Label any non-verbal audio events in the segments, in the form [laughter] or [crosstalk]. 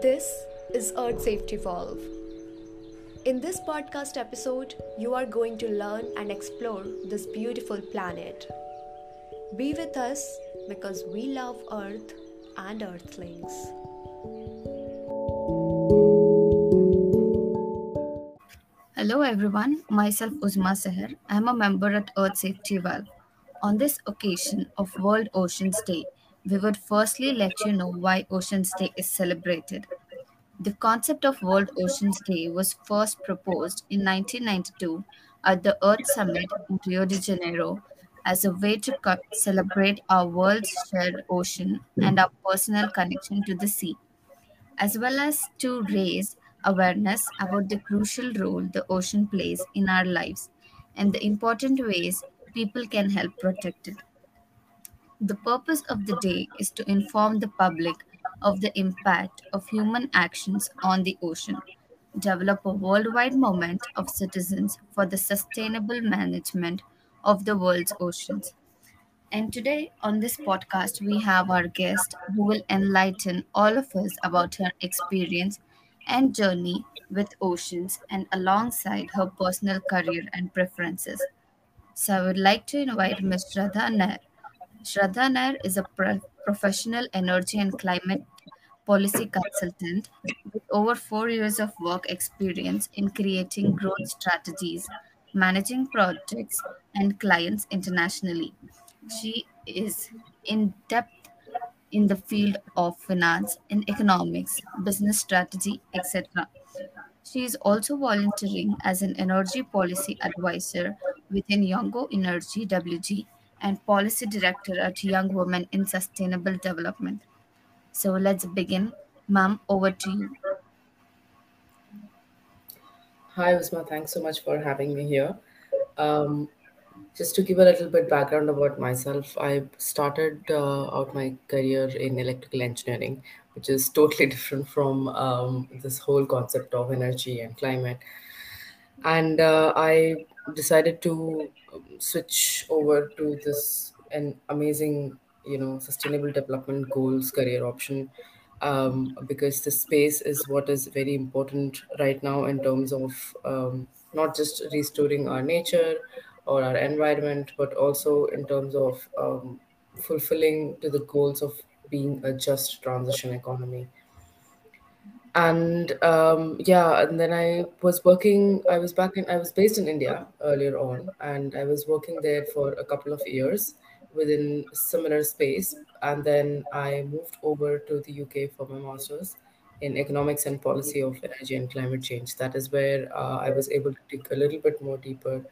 This is Earth Safety Valve. In this podcast episode, you are going to learn and explore this beautiful planet. Be with us because we love Earth and Earthlings. Hello everyone, myself Uzma Seher. I am a member at Earth Safety Valve. On this occasion of World Oceans Day, we would firstly let you know why Oceans Day is celebrated. The concept of World Oceans Day was first proposed in 1992 at the Earth Summit in Rio de Janeiro as a way to celebrate our world's shared ocean and our personal connection to the sea, as well as to raise awareness about the crucial role the ocean plays in our lives and the important ways people can help protect it. The purpose of the day is to inform the public of the impact of human actions on the ocean, develop a worldwide movement of citizens for the sustainable management of the world's oceans. And today on this podcast, we have our guest who will enlighten all of us about her experience and journey with oceans and alongside her personal career and preferences. So I would like to invite Ms. Shradha Nair. Shradha Nair is a pro- professional energy and climate policy consultant with over four years of work experience in creating growth strategies, managing projects, and clients internationally. She is in depth in the field of finance and economics, business strategy, etc. She is also volunteering as an energy policy advisor within Youngo Energy WG and policy director at Young Women in Sustainable Development. So let's begin. Ma'am, over to you. Hi, Uzma. Thanks so much for having me here. Um, just to give a little bit background about myself, I started uh, out my career in electrical engineering, which is totally [laughs] different from um, this whole concept of energy and climate. And uh, I decided to um, switch over to this an amazing, you know, sustainable development goals career option um, because the space is what is very important right now in terms of um, not just restoring our nature or our environment, but also in terms of um, fulfilling to the goals of being a just transition economy. And um, yeah, and then I was working, I was back in, I was based in India earlier on, and I was working there for a couple of years within similar space. And then I moved over to the UK for my master's in economics and policy of energy and climate change. That is where uh, I was able to dig a little bit more deeper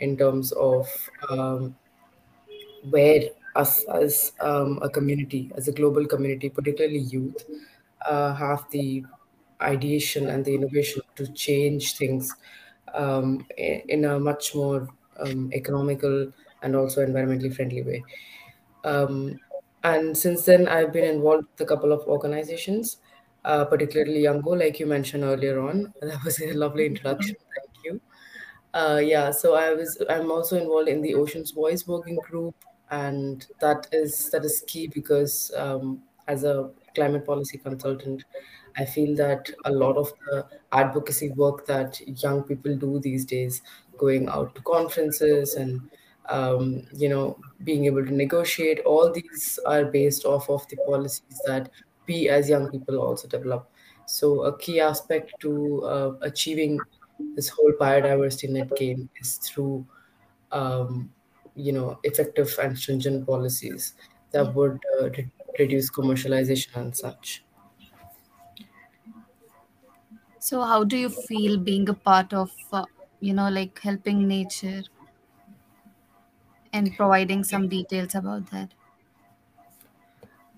in terms of um, where us as um, a community, as a global community, particularly youth, uh, have the ideation and the innovation to change things um, in a much more um, economical and also environmentally friendly way. Um, and since then, I've been involved with a couple of organizations, uh, particularly Youngo, like you mentioned earlier on. [laughs] That was a lovely introduction. Thank you. Uh, yeah, so I was I'm also involved in the Oceans Voice working group, and that is that is key because um, as a climate policy consultant, I feel that a lot of the advocacy work that young people do these days, going out to conferences and um, you know being able to negotiate, all these are based off of the policies that we as young people also develop. So a key aspect to uh, achieving this whole biodiversity net gain is through um, you know effective and stringent policies that would uh, re- reduce commercialization and such So how do you feel being a part of, uh, you know, like helping nature and providing some details about that?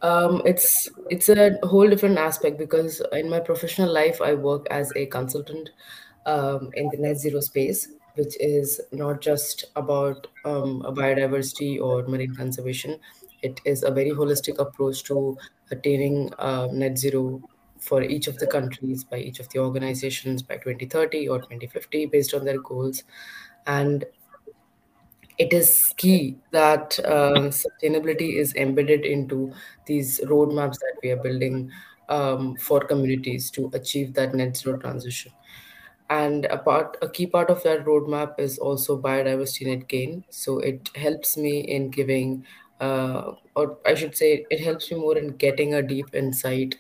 um, it's it's a whole different aspect because in my professional life i work as a consultant um, in the net zero space which is not just about um, biodiversity or marine conservation it is a very holistic approach to attaining uh, net zero for each of the countries by each of the organizations by 2030 or 2050 based on their goals and it is key that um, sustainability is embedded into these roadmaps that we are building um, for communities to achieve that net zero transition. And a part, a key part of that roadmap is also biodiversity net gain. So it helps me in giving, uh, or I should say, it helps me more in getting a deep insight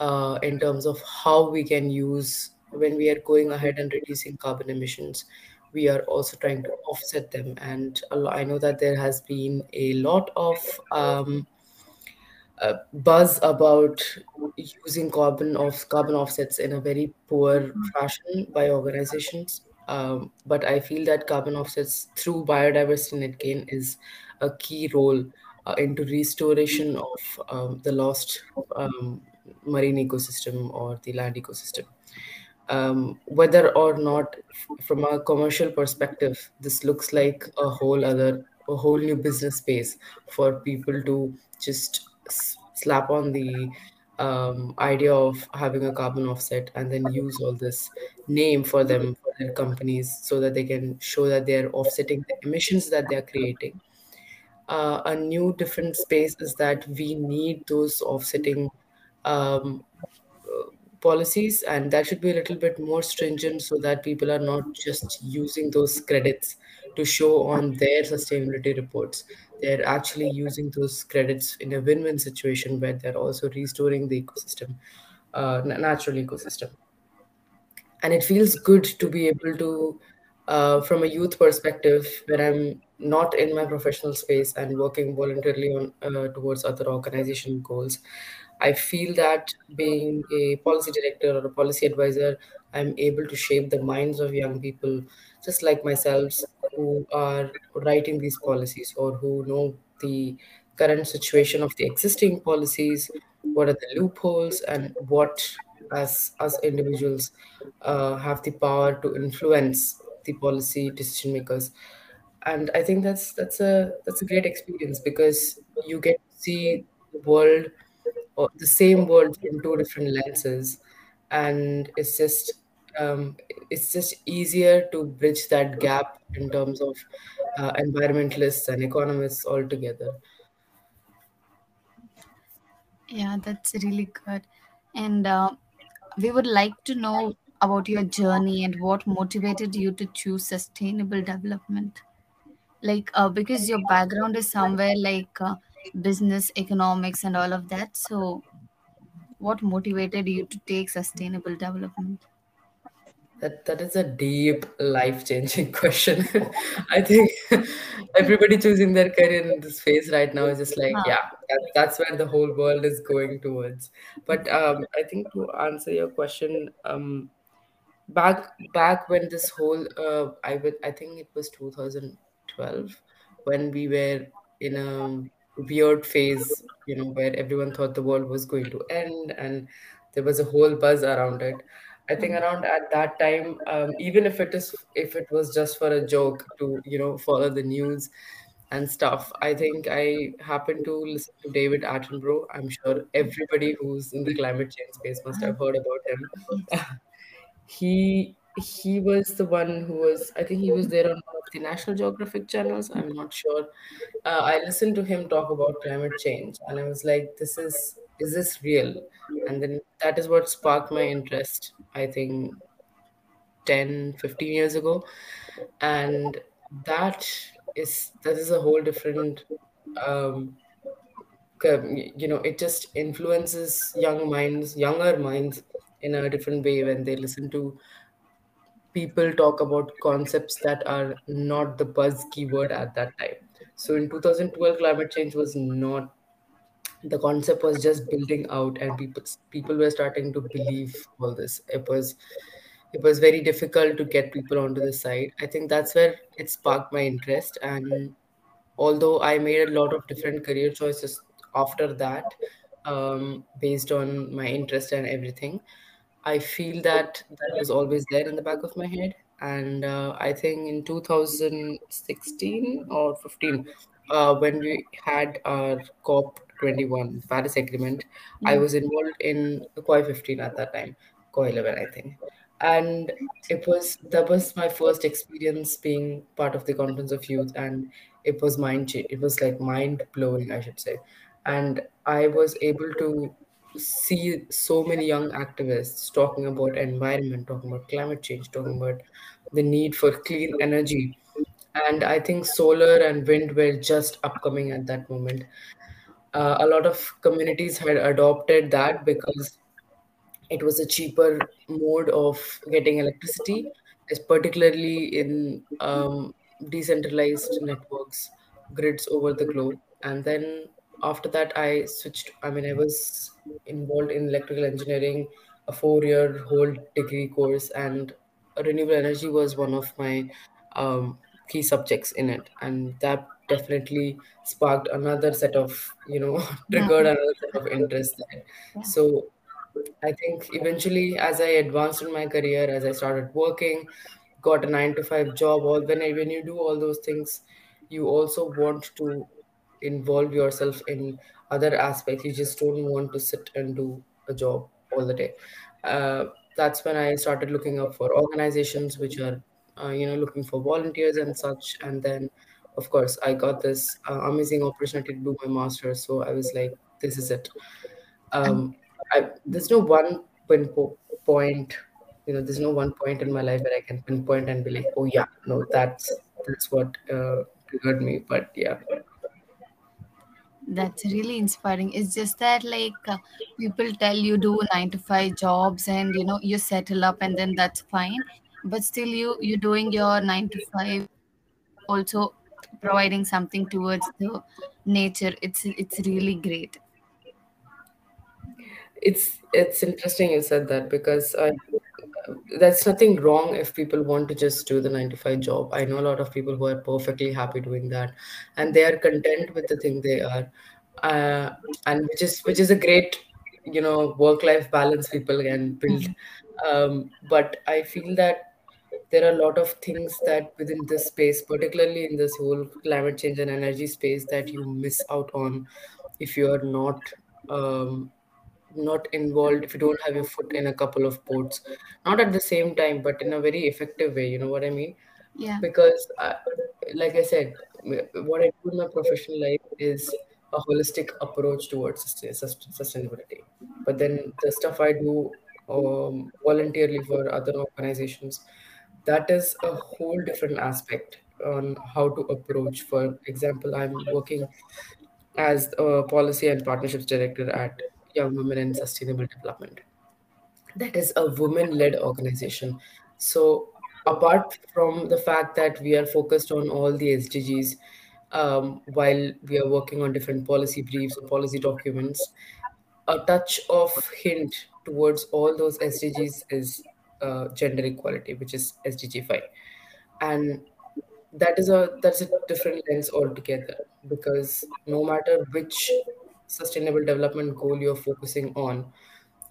uh, in terms of how we can use when we are going ahead and reducing carbon emissions. We are also trying to offset them, and I know that there has been a lot of um, uh, buzz about using carbon carbon offsets in a very poor fashion by organizations. Um, but I feel that carbon offsets through biodiversity net gain is a key role uh, into restoration of um, the lost um, marine ecosystem or the land ecosystem. Um, whether or not from a commercial perspective this looks like a whole other a whole new business space for people to just slap on the um, idea of having a carbon offset and then use all this name for them for their companies so that they can show that they're offsetting the emissions that they're creating. Uh, a new different space is that we need those offsetting um, policies and that should be a little bit more stringent so that people are not just using those credits to show on their sustainability reports. They're actually using those credits in a win-win situation where they're also restoring the ecosystem uh, natural ecosystem. And it feels good to be able to uh, from a youth perspective where i'm not in my professional space and working voluntarily on uh, towards other organization goals i feel that being a policy director or a policy advisor i'm able to shape the minds of young people just like myself who are writing these policies or who know the current situation of the existing policies what are the loopholes and what as as individuals uh, have the power to influence the policy decision makers. And i think that's that's a that's a great experience because you get to see the world or the same world from two different lenses and it's just um, it's just easier to bridge that gap in terms of uh, environmentalists and economists all together Yeah, that's really good. And uh, we would like to know about your journey and what motivated you to choose sustainable development. Like, uh, because your background is somewhere like uh, business, economics, and all of that. So, what motivated you to take sustainable development? That that is a deep, life-changing [laughs] question. [laughs] I think [laughs] everybody choosing their career in this phase right now is just like, yeah, that, that's where the whole world is going towards. But um, I think to answer your question, um, back back when this whole uh, I would I think it was 2012 when we were in a weird phase, you know, where everyone thought the world was going to end and there was a whole buzz around it. I think around at that time, um, even if it is if it was just for a joke to, you know, follow the news and stuff, I think I happened to listen to David Attenborough. I'm sure everybody who's in the climate change space must have heard about him [laughs] he he was the one who was I think he was there on one of the National Geographic channels. I'm not sure. Uh, I listened to him talk about climate change, and I was like, "This is is this real?" And then that is what sparked my interest. I think 10, 15 years ago, and that is that is a whole different. Um, you know, it just influences young minds, younger minds in a different way when they listen to people talk about concepts that are not the buzz keyword at that time. So in 2012, climate change was not the concept was just building out, and people people were starting to believe all this. It was it was very difficult to get people onto the side. I think that's where it sparked my interest, and although I made a lot of different career choices after that, um, based on my interest and everything, I feel that that was always there in the back of my head. And uh, I think in 2016 or 15, uh, when we had our COP21 Paris Agreement, I was involved in COY 15 at that time, COY 11, I think. And it was that was my first experience being part of the conference of youth, and it was mind it was like mind blowing, I should say. And I was able to see so many young activists talking about environment, talking about climate change, talking about the need for clean energy. And I think solar and wind were just upcoming at that moment. Uh, a lot of communities had adopted that because it was a cheaper mode of getting electricity, particularly in um, decentralized networks, grids over the globe. And then after that, I switched. I mean, I was involved in electrical engineering, a four-year whole degree course, and renewable energy was one of my um, key subjects in it, and that definitely sparked another set of you know [laughs] triggered Mhm. another set of interest there. Yeah. So I think eventually, as I advanced in my career, as I started working, got a nine to five job, all when I, when you do all those things, you also want to involve yourself in other aspects. You just don't want to sit and do a job all the day. Uh, that's when I started looking up for organizations which are, uh, you know, looking for volunteers and such. And then, of course, I got this uh, amazing opportunity to do my master's. So I was like, this is it um I, there's no one pinpo- point you know there's no one point in my life where i can pinpoint and be like oh yeah no that's that's what uh, triggered me but yeah That's really inspiring. It's just that, like, uh, people tell you do nine to five jobs and you know you settle up and then that's fine. But still, you you're doing your nine to five, also providing something towards the nature. It's it's really great. it's it's interesting you said that because uh, there's nothing wrong if people want to just do the nine to five job. I know a lot of people who are perfectly happy doing that, and they are content with the thing they are, uh, and which is which is a great, you know, work life balance people can build. Mhm. Um, but I feel that there are a lot of things that within this space, particularly in this whole climate change and energy space, that you miss out on if you are not um, not involved if you don't have your foot in a couple of ports not at the same time but in a very effective way you know what i mean? Yeah. because I, like i said what i do in my professional life is a holistic approach towards sustain- sustainability. But then the stuff i do um, voluntarily for other organizations that is a whole different aspect on how to approach. For example i'm working as a policy and partnerships director at Young Women in Sustainable Development. That is a women led organization. So, apart from the fact that we are focused on all the SDGs um, while we are working on different policy briefs or policy documents, a touch of hint towards all those SDGs is uh, gender equality, which is SDG 5. And that is a that's a different lens altogether because no matter which sustainable development goal you're focusing on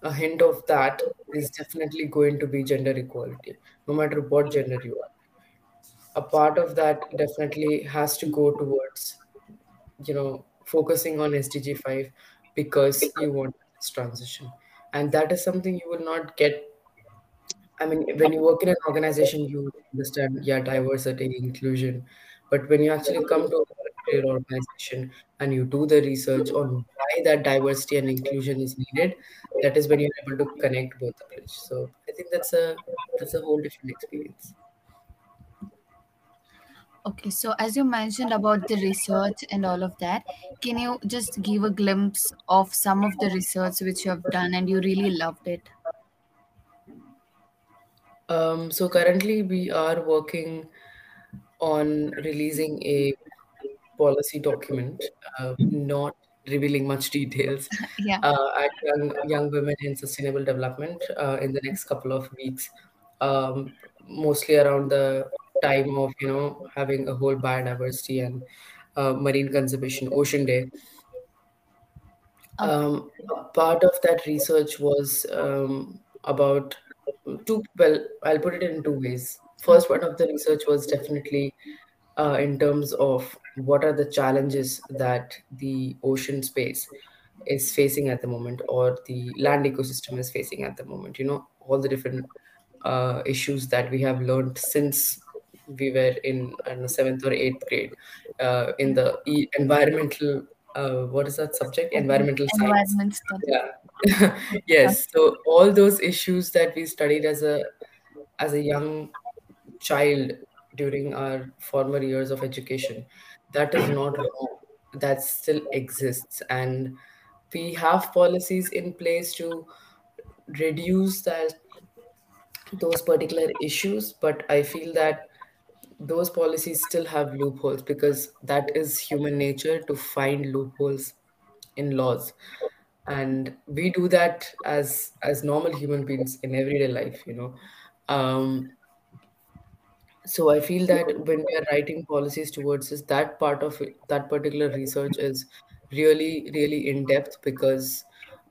a hint of that is definitely going to be gender equality no matter what gender you are. A part of that definitely has to go towards you know focusing on sdg 5 because you want this transition. And that is something you will not get. I mean, when you work in an organization, you understand, yeah, diversity, inclusion. But when you actually come to particular organization and you do the research on why that diversity and inclusion is needed, that is when you're able to connect both the bridge. So I think that's a that's a whole different experience. Okay, so as you mentioned about the research and all of that, can you just give a glimpse of some of the research which you have done and you really loved it? Um, so currently we are working on releasing a policy document, uh, not revealing much details, [laughs] Yeah. uh, at young, young women in sustainable development uh, in the next couple of weeks, um, mostly around the time of you know having a whole biodiversity and uh, marine conservation ocean day. Um, part of that research was um, about two, well, I'll put it in two ways. First one of the research was definitely uh, in terms of what are the challenges that the ocean space is facing at the moment or the land ecosystem is facing at the moment. You know, all the different uh, issues that we have learned since we were in, don't seventh or eighth grade uh, in the e- environmental, uh, what is that subject? Environmental science Environment study. yeah [laughs] Yes, so all those issues that we studied as a as a young child during our former years of education, that is not wrong. That still exists, and we have policies in place to reduce that those particular issues. But I feel that those policies still have loopholes because that is human nature to find loopholes in laws and we do that as as normal human beings in everyday life you know um, so I feel that when we are writing policies towards this, that part of it, that particular research is really, really in depth because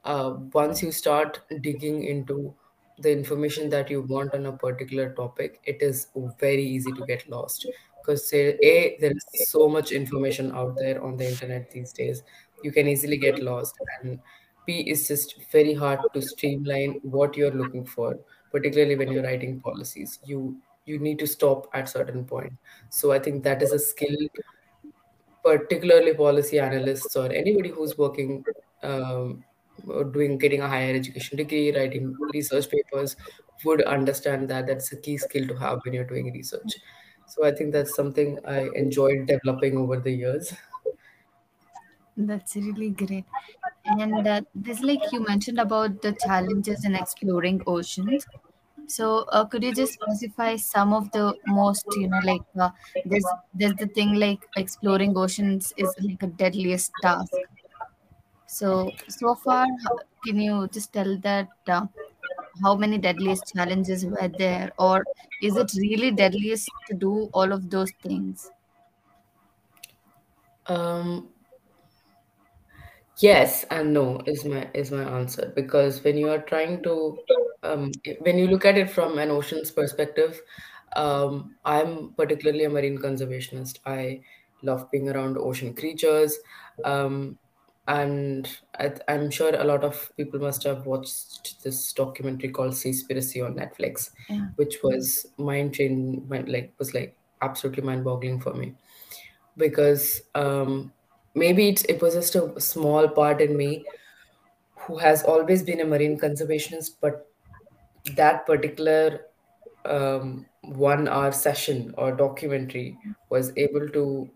uh, once you start digging into the information that you want on a particular topic, it is very easy to get lost. Because A, there is so much information out there on the internet these days, you can easily get lost. And B is just very hard to streamline what you're looking for particularly when you're writing policies you you need to stop at certain point so i think that is a skill particularly policy analysts or anybody who's working um, doing getting a higher education degree writing research papers would understand that that's a key skill to have when you're doing research so i think that's something i enjoyed developing over the years That's really great. And uh, this, like you mentioned about the challenges in exploring oceans. So, uh, could you just specify some of the most, you know, like uh, there's there's the thing like exploring oceans is like a deadliest task. So, so far, can you just tell that uh, how many deadliest challenges were there, or is it really deadliest to do all of those things? um, Yes and no is my is my answer because when you are trying to um, when you look at it from an ocean's perspective, um, I'm particularly a marine conservationist. I love being around ocean creatures, um, and I, I'm sure a lot of people must have watched this documentary called Seaspiracy on Netflix, Yeah. which was mind changing, like was like absolutely mind boggling for me because um, maybe it, it was just a small part in me who has always been a marine conservationist, but that particular um, one hour session or documentary was able to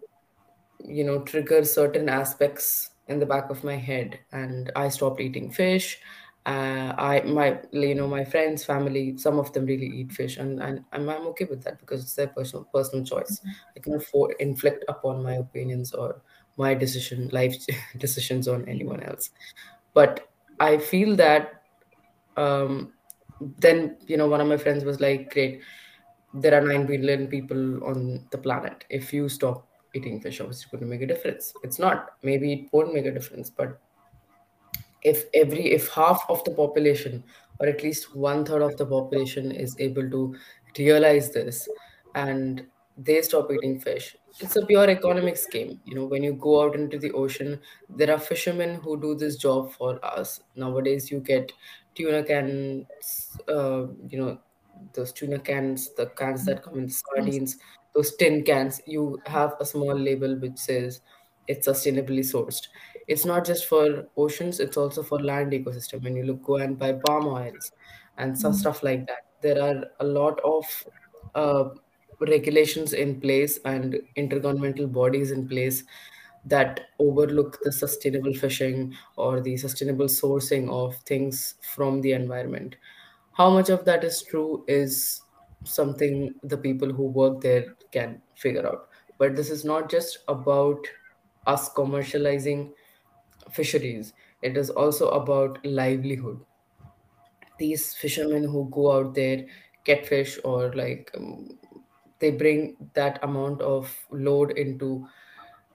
you know trigger certain aspects in the back of my head. And i stopped eating fish. Uh, i my you know my friends family some of them really eat fish. And, and I'm, I'm okay with that because it's their personal personal choice. I cannot for inflict upon my opinions or my decision life [laughs] decisions on anyone else but i feel that um then you know one of my friends was like great there are 9 billion people on the planet. If you stop eating fish, obviously it's going to make a difference. It's not. Maybe it won't make a difference, but if every if half of the population or at least one third of the population is able to realize this and they stop eating fish it's a pure economic scheme you know when you go out into the ocean there are fishermen who do this job for us nowadays you get tuna cans uh, you know those tuna cans the cans that come in Yes. sardines those tin cans you have a small label which says it's sustainably sourced it's not just for oceans it's also for land ecosystem when you look go and buy palm oils and some Mm. stuff like that there are a lot of uh, regulations in place and intergovernmental bodies in place that overlook the sustainable fishing or the sustainable sourcing of things from the environment how much of that is true is something the people who work there can figure out but this is not just about us commercializing fisheries. It is also about livelihood. These fishermen who go out there, get fish, or like um, they bring that amount of load into,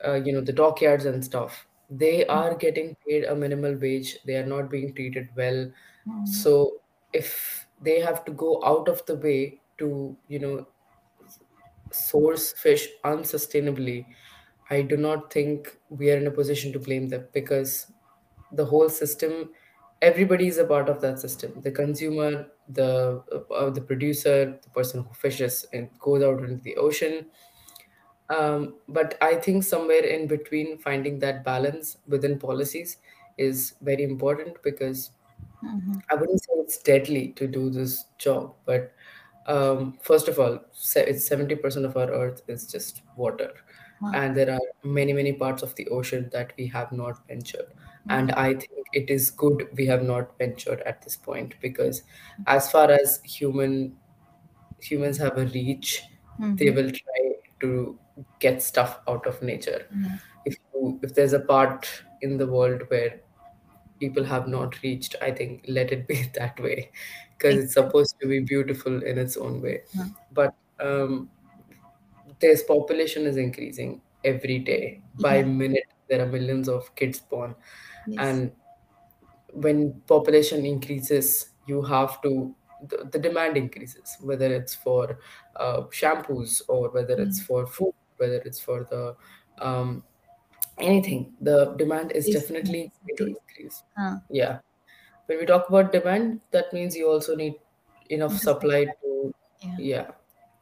uh, you know, the dockyards and stuff. They are getting paid a minimal wage. They are not being treated well. Mm. So if they have to go out of the way to, you know, source fish unsustainably, I do not think we are in a position to blame them because the whole system, everybody is a part of that system. The consumer, the uh, the producer, the person who fishes and goes out into the ocean. Um, but I think somewhere in between, finding that balance within policies is very important because Mm-hmm. I wouldn't say it's deadly to do this job, but um, first of all, se- it's 70% of our Earth is just water. Wow. And there are many, many parts of the ocean that we have not ventured. And I think it is good we have not ventured at this point because as far as human humans have a reach, they Mm-hmm. will try to get stuff out of nature. Yeah. If you, if there's a part in the world where people have not reached, I think let it be [laughs] that way because it's supposed to be beautiful in its own way. But um, this population is increasing every day. By minute, there are millions of kids born. Yes. And when population increases, you have to, the, the demand increases, whether it's for uh, shampoos or whether it's Mm. for food, whether it's for the um, anything. The demand is Basic definitely going to necessities. increase. Huh. Yeah. When we talk about demand, that means you also need enough The supply supply. to, Yeah. yeah.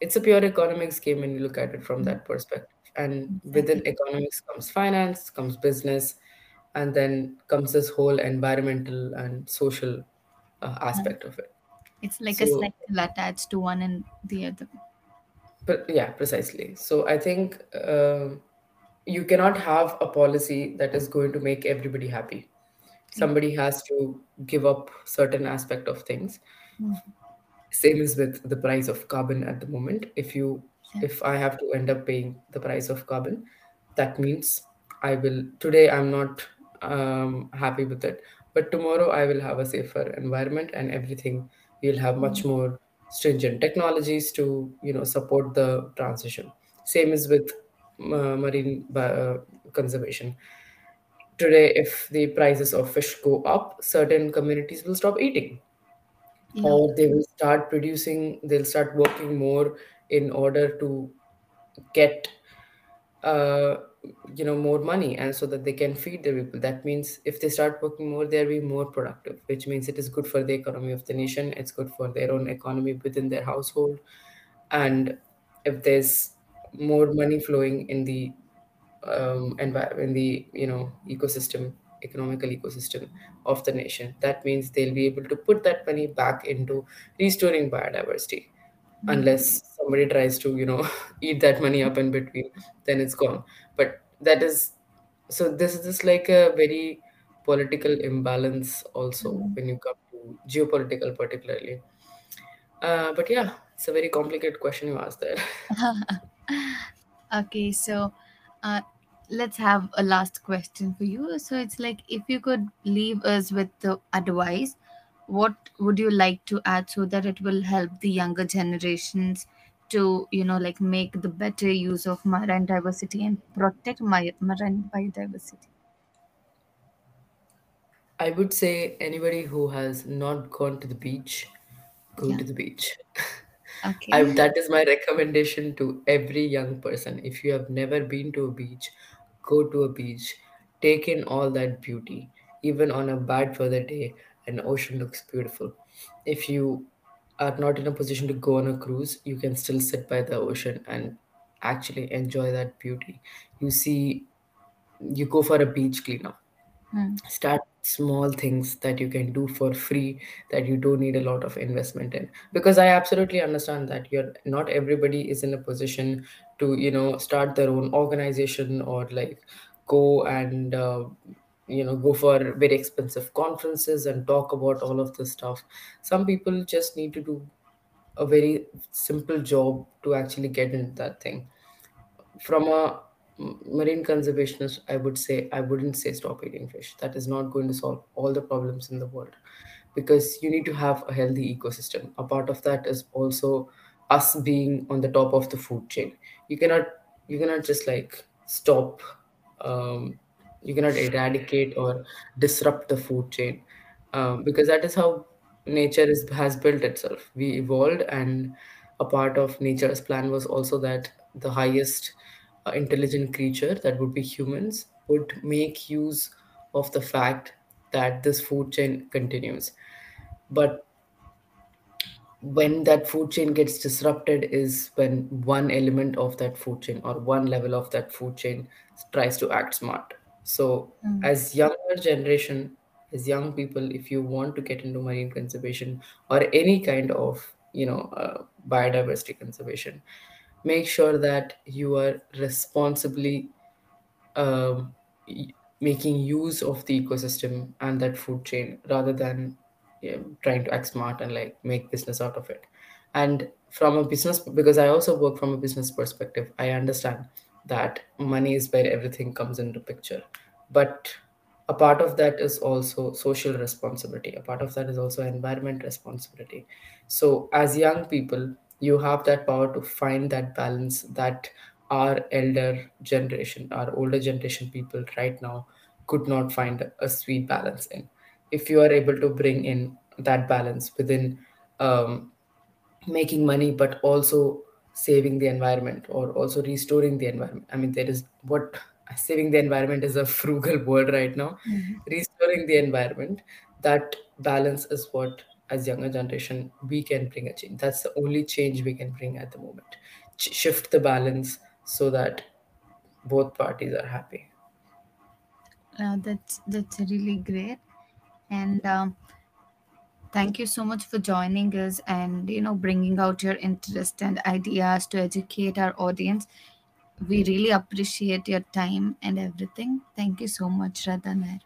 It's a pure economics game when you look at it from Mm. that perspective. And within Exactly. economics comes finance, comes business, and then comes this whole environmental and social uh, aspect of it. It's like a So, cycle attached to one and the other. but yeah, precisely. So I think um you cannot have a policy that is going to make everybody happy. Somebody has to give up certain aspect of things Mm. same is with the price of carbon at the moment if you Yeah. if i have to end up paying the price of carbon that means i will today i'm not um, happy with it. But tomorrow i will have a safer environment and everything. We'll have much Mm. more stringent technologies to you know support the transition. Same is with uh, marine uh, conservation. Today if the prices of fish go up certain communities will stop eating. Yeah. or they will start producing they'll start working more in order to get uh, you know more money and so that they can feed their people. That means if they start working more they'll be more productive which means it is good for the economy of the nation. It's good for their own economy within their household. And if there's more money flowing in the um, in the you know ecosystem economical ecosystem of the nation that means they'll be able to put that money back into restoring biodiversity. Unless somebody tries to you know [laughs] eat that money up in between then it's gone but that is so this is just like a very political imbalance also Mm. when you come to geopolitical particularly uh, but yeah it's a very complicated question you asked there [laughs] Okay, so uh, let's have a last question for you. So it's like if you could leave us with the advice, what would you like to add so that it will help the younger generations to, you know, like make the better use of marine diversity and protect my marine biodiversity? I would say anybody who has not gone to the beach, go Yeah. to the beach. [laughs] I, Okay. that is my recommendation to every young person. If you have never been to a beach, go to a beach, take in all that beauty. Even on a bad weather day, an ocean looks beautiful. If you are not in a position to go on a cruise, you can still sit by the ocean and actually enjoy that beauty. You see, you go for a beach cleanup Hmm. start small things that you can do for free that you don't need a lot of investment in because i absolutely understand that you're not everybody is in a position to you know start their own organization or like go and uh, you know go for very expensive conferences and talk about all of this stuff some people just need to do a very simple job to actually get into that thing from a marine conservationist, I would say I wouldn't say stop eating fish. That is not going to solve all the problems in the world because you need to have a healthy ecosystem. A part of that is also us being on the top of the food chain. You cannot you cannot just like stop um, you cannot eradicate or disrupt the food chain um, because that is how nature is has built itself. We evolved, and a part of nature's plan was also that the highest uh, intelligent creature, that would be humans, would make use of the fact that this food chain continues. But when that food chain gets disrupted is when one element of that food chain or one level of that food chain tries to act smart so Hmm. as younger generation as young people if you want to get into marine conservation or any kind of you know uh, biodiversity conservation make sure that you are responsibly um, y- making use of the ecosystem and that food chain rather than yeah, trying to act smart and like make business out of it and from a business because i also work from a business perspective i understand that money is where everything comes into picture. But a part of that is also social responsibility. A part of that is also environment responsibility. So as young people you have that power to find that balance that our elder generation our older generation people right now could not find a sweet balance in. If you are able to bring in that balance within um, making money but also saving the environment or also restoring the environment. I mean there is what saving the environment is a [laughs] frugal word right now. Mhm. restoring the environment that balance is what as younger generation we can bring a change. That's the only change we can bring at the moment. Ch- shift the balance so that both parties are happy. Uh, that's that's really great, and um, thank you so much for joining us and you know bringing out your interest and ideas to educate our audience. We really appreciate your time and everything. Thank you so much, Shradha Nair.